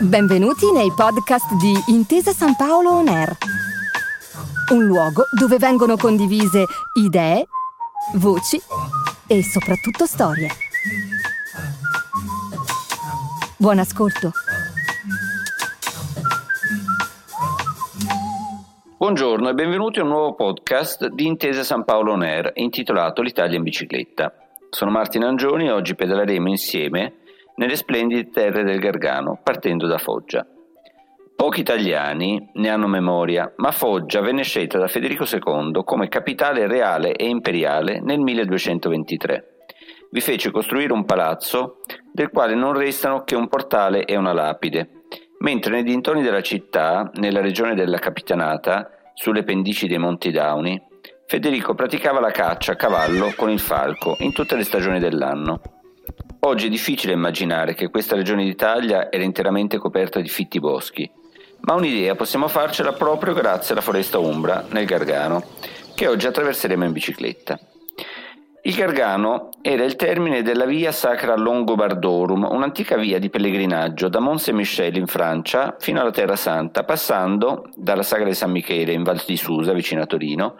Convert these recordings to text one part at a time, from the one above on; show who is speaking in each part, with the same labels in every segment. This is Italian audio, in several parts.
Speaker 1: Benvenuti nei podcast di Intesa San Paolo On Air, un luogo dove vengono condivise idee, voci e soprattutto storie. Buon ascolto.
Speaker 2: Buongiorno e benvenuti a un nuovo podcast di Intesa San Paolo On Air intitolato L'Italia in bicicletta. Sono Martin Angioni e oggi pedaleremo insieme nelle splendide terre del Gargano, partendo da Foggia. Pochi italiani ne hanno memoria, ma Foggia venne scelta da Federico II come capitale reale e imperiale nel 1223. Vi fece costruire un palazzo del quale non restano che un portale e una lapide, mentre nei dintorni della città, nella regione della Capitanata, sulle pendici dei Monti Dauni, Federico praticava la caccia a cavallo con il falco in tutte le stagioni dell'anno. Oggi è difficile immaginare che questa regione d'Italia era interamente coperta di fitti boschi, ma un'idea possiamo farcela proprio grazie alla foresta Umbra nel Gargano, che oggi attraverseremo in bicicletta. Il Gargano era il termine della via Sacra Longobardorum, un'antica via di pellegrinaggio da Mont Saint-Michel in Francia fino alla Terra Santa, passando dalla Sagra di San Michele in Val di Susa, vicino a Torino,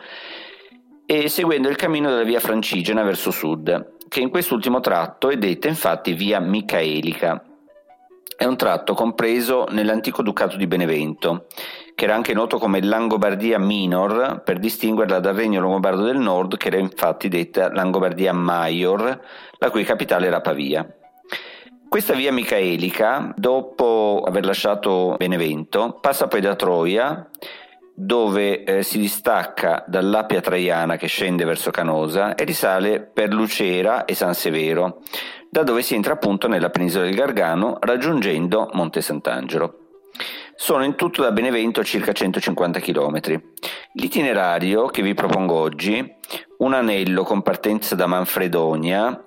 Speaker 2: e seguendo il cammino della via Francigena verso sud, che in quest'ultimo tratto è detta infatti via Micaelica. È un tratto compreso nell'antico ducato di Benevento, che era anche noto come Langobardia Minor, per distinguerla dal regno longobardo del nord, che era infatti detta Langobardia Maior, la cui capitale era Pavia. Questa via micaelica, dopo aver lasciato Benevento, passa poi da Troia dove eh, si distacca dall'Appia Traiana che scende verso Canosa e risale per Lucera e San Severo, da dove si entra appunto nella penisola del Gargano raggiungendo Monte Sant'Angelo. Sono in tutto da Benevento circa 150 km. L'itinerario che vi propongo oggi, un anello con partenza da Manfredonia,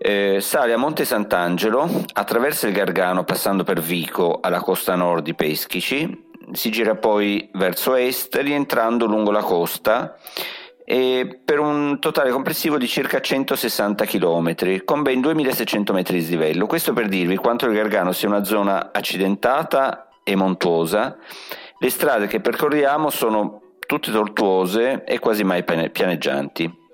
Speaker 2: eh, sale a Monte Sant'Angelo, attraversa il Gargano passando per Vico alla costa nord di Peschici, si gira poi verso est rientrando lungo la costa per un totale complessivo di circa 160 km con ben 2600 metri di livello. Questo per dirvi quanto il Gargano sia una zona accidentata e montuosa. Le strade che percorriamo sono tutte tortuose e quasi mai pianeggianti.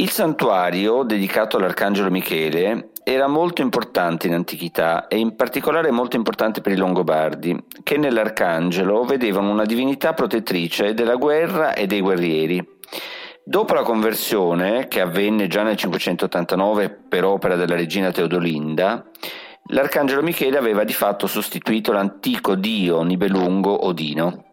Speaker 2: Il santuario dedicato all'Arcangelo Michele era molto importante in antichità e in particolare molto importante per i Longobardi, che nell'Arcangelo vedevano una divinità protettrice della guerra e dei guerrieri. Dopo la conversione, che avvenne già nel 589 per opera della regina Teodolinda, l'Arcangelo Michele aveva di fatto sostituito l'antico dio Nibelungo Odino.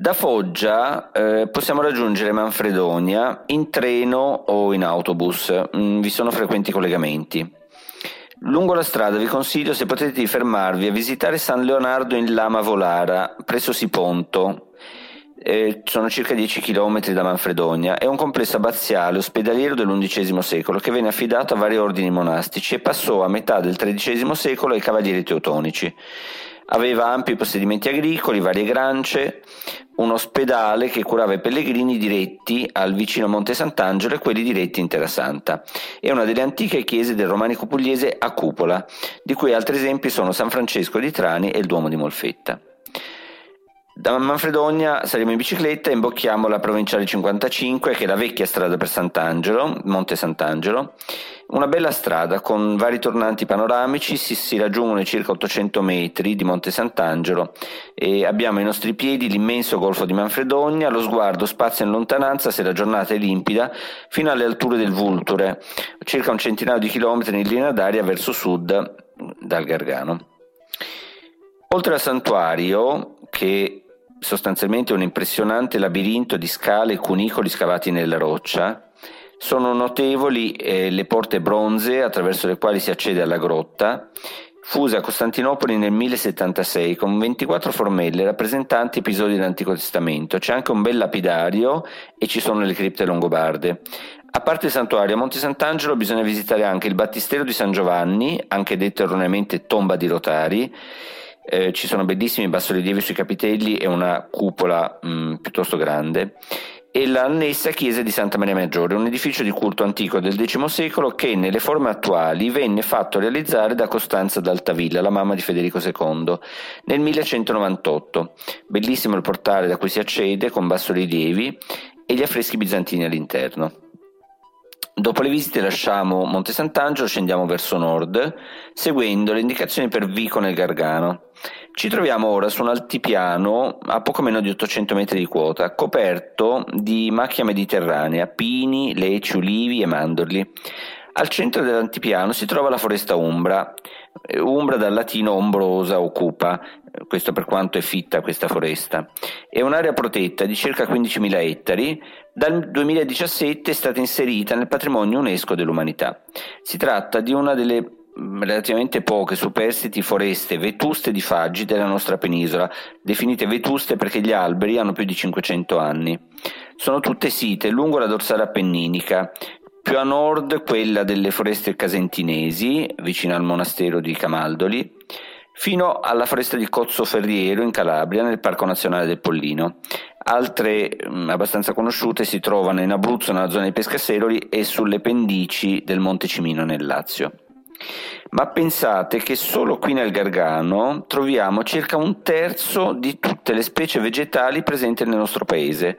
Speaker 2: Da Foggia eh, possiamo raggiungere Manfredonia in treno o in autobus, mm, vi sono frequenti collegamenti. Lungo la strada vi consiglio se potete fermarvi a visitare San Leonardo in Lama Volara, presso Siponto. Eh, sono circa 10 km da Manfredonia. È un complesso abbaziale ospedaliero dell'undicesimo secolo che venne affidato a vari ordini monastici e passò a metà del XIII secolo ai cavalieri teutonici. Aveva ampi possedimenti agricoli, varie grance, un ospedale che curava i pellegrini diretti al vicino Monte Sant'Angelo e quelli diretti in Terra Santa. È una delle antiche chiese del romanico pugliese a cupola, di cui altri esempi sono San Francesco di Trani e il Duomo di Molfetta. Da Manfredonia saliamo in bicicletta e imbocchiamo la provinciale 55, che è la vecchia strada per Sant'Angelo, Monte Sant'Angelo. Una bella strada con vari tornanti panoramici, si, si raggiungono circa 800 metri di Monte Sant'Angelo e abbiamo ai nostri piedi l'immenso golfo di Manfredonia, lo sguardo spazia in lontananza se la giornata è limpida fino alle alture del Vulture, circa un centinaio di chilometri in linea d'aria verso sud dal Gargano. Oltre al santuario, che sostanzialmente un impressionante labirinto di scale e cunicoli scavati nella roccia. Sono notevoli eh, le porte bronze attraverso le quali si accede alla grotta, fusa a Costantinopoli nel 1076 con 24 formelle rappresentanti episodi dell'Antico Testamento. C'è anche un bel lapidario e ci sono le cripte longobarde. A parte il santuario, a Monte Sant'Angelo bisogna visitare anche il battistero di San Giovanni, anche detto erroneamente tomba di Rotari, eh, ci sono bellissimi bassorilievi sui capitelli e una cupola mh, mm, piuttosto grande. e l'annessa chiesa di Santa Maria Maggiore, un edificio di culto antico del X secolo che nelle forme attuali venne fatto realizzare da Costanza d'Altavilla, la mamma di Federico II, nel 1198. Bellissimo il portale da cui si accede con bassorilievi e gli affreschi bizantini all'interno. Dopo le visite lasciamo Monte Sant'Angelo, scendiamo verso nord, seguendo le indicazioni per Vico nel Gargano. Ci troviamo ora su un altipiano a poco meno di 800 metri di quota, coperto di macchia mediterranea, pini, leci, ulivi e mandorli. Al centro dell'antipiano si trova la foresta umbra, umbra dal latino ombrosa o cupa, questo per quanto è fitta questa foresta. È un'area protetta di circa 15.000 ettari, dal 2017 è stata inserita nel patrimonio UNESCO dell'umanità. Si tratta di una delle mm, relativamente poche superstiti foreste vetuste di faggi della nostra penisola, definite vetuste perché gli alberi hanno più di 500 anni. Sono tutte site lungo la dorsale appenninica, più a nord quella delle foreste casentinesi, vicino al monastero di Camaldoli, fino alla foresta di Cozzo Ferriero in Calabria, nel Parco Nazionale del Pollino. Altre mh, mm, abbastanza conosciute si trovano in Abruzzo, nella zona di Pescaseroli e sulle pendici del Monte Cimino nel Lazio. Ma pensate che solo qui nel Gargano troviamo circa un terzo di tutte le specie vegetali presenti nel nostro paese,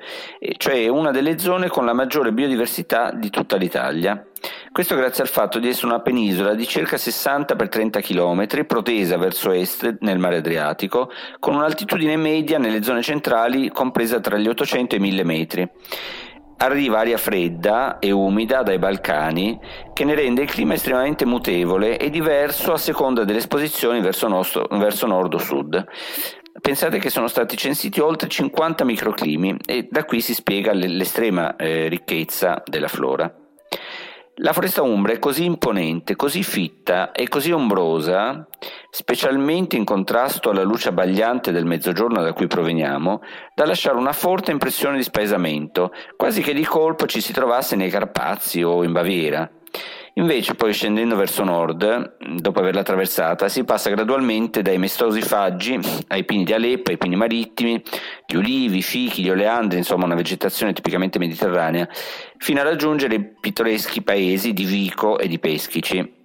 Speaker 2: cioè una delle zone con la maggiore biodiversità di tutta l'Italia. Questo grazie al fatto di essere una penisola di circa 60 x 30 km, protesa verso est nel mare Adriatico, con un'altitudine media nelle zone centrali compresa tra gli 800 e i 1000 metri arriva aria fredda e umida dai Balcani che ne rende il clima estremamente mutevole e diverso a seconda delle esposizioni verso, nostro, verso nord o sud. Pensate che sono stati censiti oltre 50 microclimi e da qui si spiega l'estrema eh, ricchezza della flora. La foresta umbra è così imponente, così fitta e così ombrosa, specialmente in contrasto alla luce abbagliante del mezzogiorno da cui proveniamo, da lasciare una forte impressione di spaesamento, quasi che di colpo ci si trovasse nei Carpazi o in Baviera. Invece poi scendendo verso nord, dopo averla attraversata, si passa gradualmente dai maestosi faggi ai pini di Aleppo, ai pini marittimi, gli ulivi, i fichi, gli oleandri, insomma una vegetazione tipicamente mediterranea, fino a raggiungere i pittoreschi paesi di Vico e di Peschici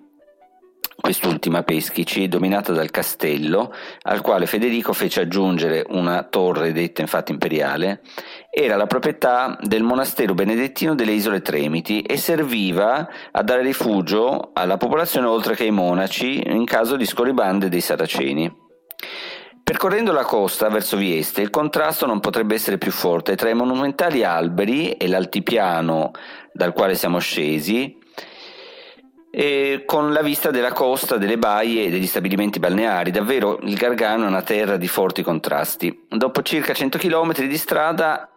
Speaker 2: quest'ultima Peschici, dominata dal castello, al quale Federico fece aggiungere una torre detta infatti imperiale, era la proprietà del monastero benedettino delle isole Tremiti e serviva a dare rifugio alla popolazione oltre che ai monaci in caso di scorribande dei saraceni. Percorrendo la costa verso Vieste, il contrasto non potrebbe essere più forte tra i monumentali alberi e l'altipiano dal quale siamo scesi, con la vista della costa, delle baie e degli stabilimenti balneari. Davvero il Gargano è una terra di forti contrasti. Dopo circa 100 km di strada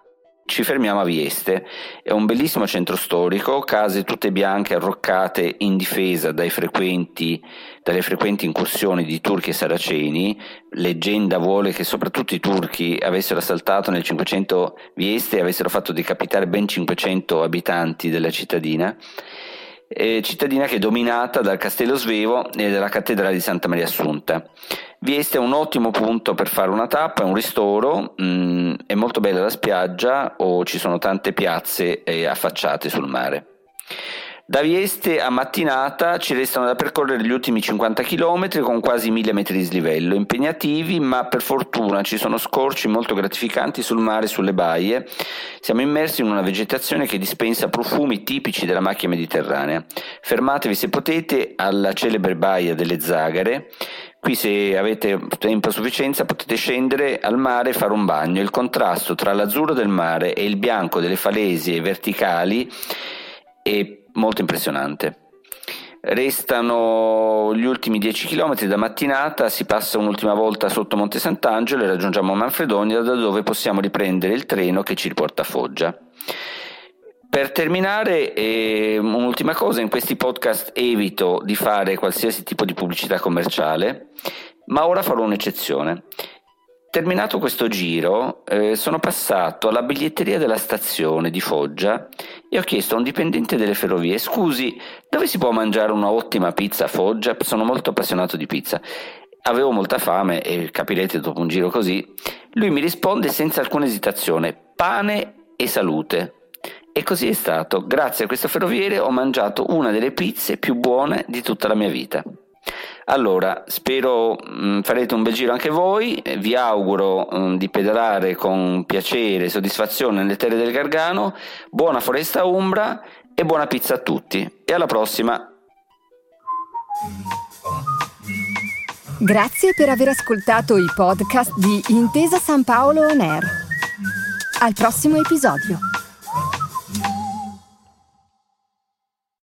Speaker 2: ci fermiamo a Vieste, è un bellissimo centro storico, case tutte bianche arroccate in difesa frequenti, dalle frequenti incursioni di turchi e saraceni. Leggenda vuole che soprattutto i turchi avessero assaltato nel 500 Vieste e avessero fatto decapitare ben 500 abitanti della cittadina eh, cittadina che è dominata dal Castello Svevo e dalla cattedrale di Santa Maria Assunta. Vieste è un ottimo punto per fare una tappa, è un ristoro, mh, mm, è molto bella la spiaggia o ci sono tante piazze eh, affacciate sul mare. Da Vieste a Mattinata ci restano da percorrere gli ultimi 50 km con quasi 1000 metri di slivello, impegnativi ma per fortuna ci sono scorci molto gratificanti sul mare e sulle baie. Siamo immersi in una vegetazione che dispensa profumi tipici della macchia mediterranea. Fermatevi se potete alla celebre baia delle Zagare. Qui se avete tempo a sufficienza potete scendere al mare e fare un bagno. Il contrasto tra l'azzurro del mare e il bianco delle falesie verticali è molto impressionante. Restano gli ultimi 10 km da mattinata, si passa un'ultima volta sotto Monte Sant'Angelo e raggiungiamo Manfredonia da dove possiamo riprendere il treno che ci riporta a Foggia. Per terminare, eh, un'ultima cosa, in questi podcast evito di fare qualsiasi tipo di pubblicità commerciale, ma ora farò un'eccezione. Terminato questo giro, eh, sono passato alla biglietteria della stazione di Foggia e ho chiesto a un dipendente delle ferrovie: Scusi, dove si può mangiare una ottima pizza a Foggia? Sono molto appassionato di pizza. Avevo molta fame e capirete dopo un giro così. Lui mi risponde senza alcuna esitazione: pane e salute. E così è stato. Grazie a questo ferroviere ho mangiato una delle pizze più buone di tutta la mia vita. Allora, spero mh, mm, farete un bel giro anche voi, vi auguro mh, mm, di pedalare con piacere e soddisfazione nelle terre del Gargano, buona foresta umbra e buona pizza a tutti. E alla prossima!
Speaker 1: Grazie per aver ascoltato i podcast di Intesa San Paolo On Air. Al prossimo episodio.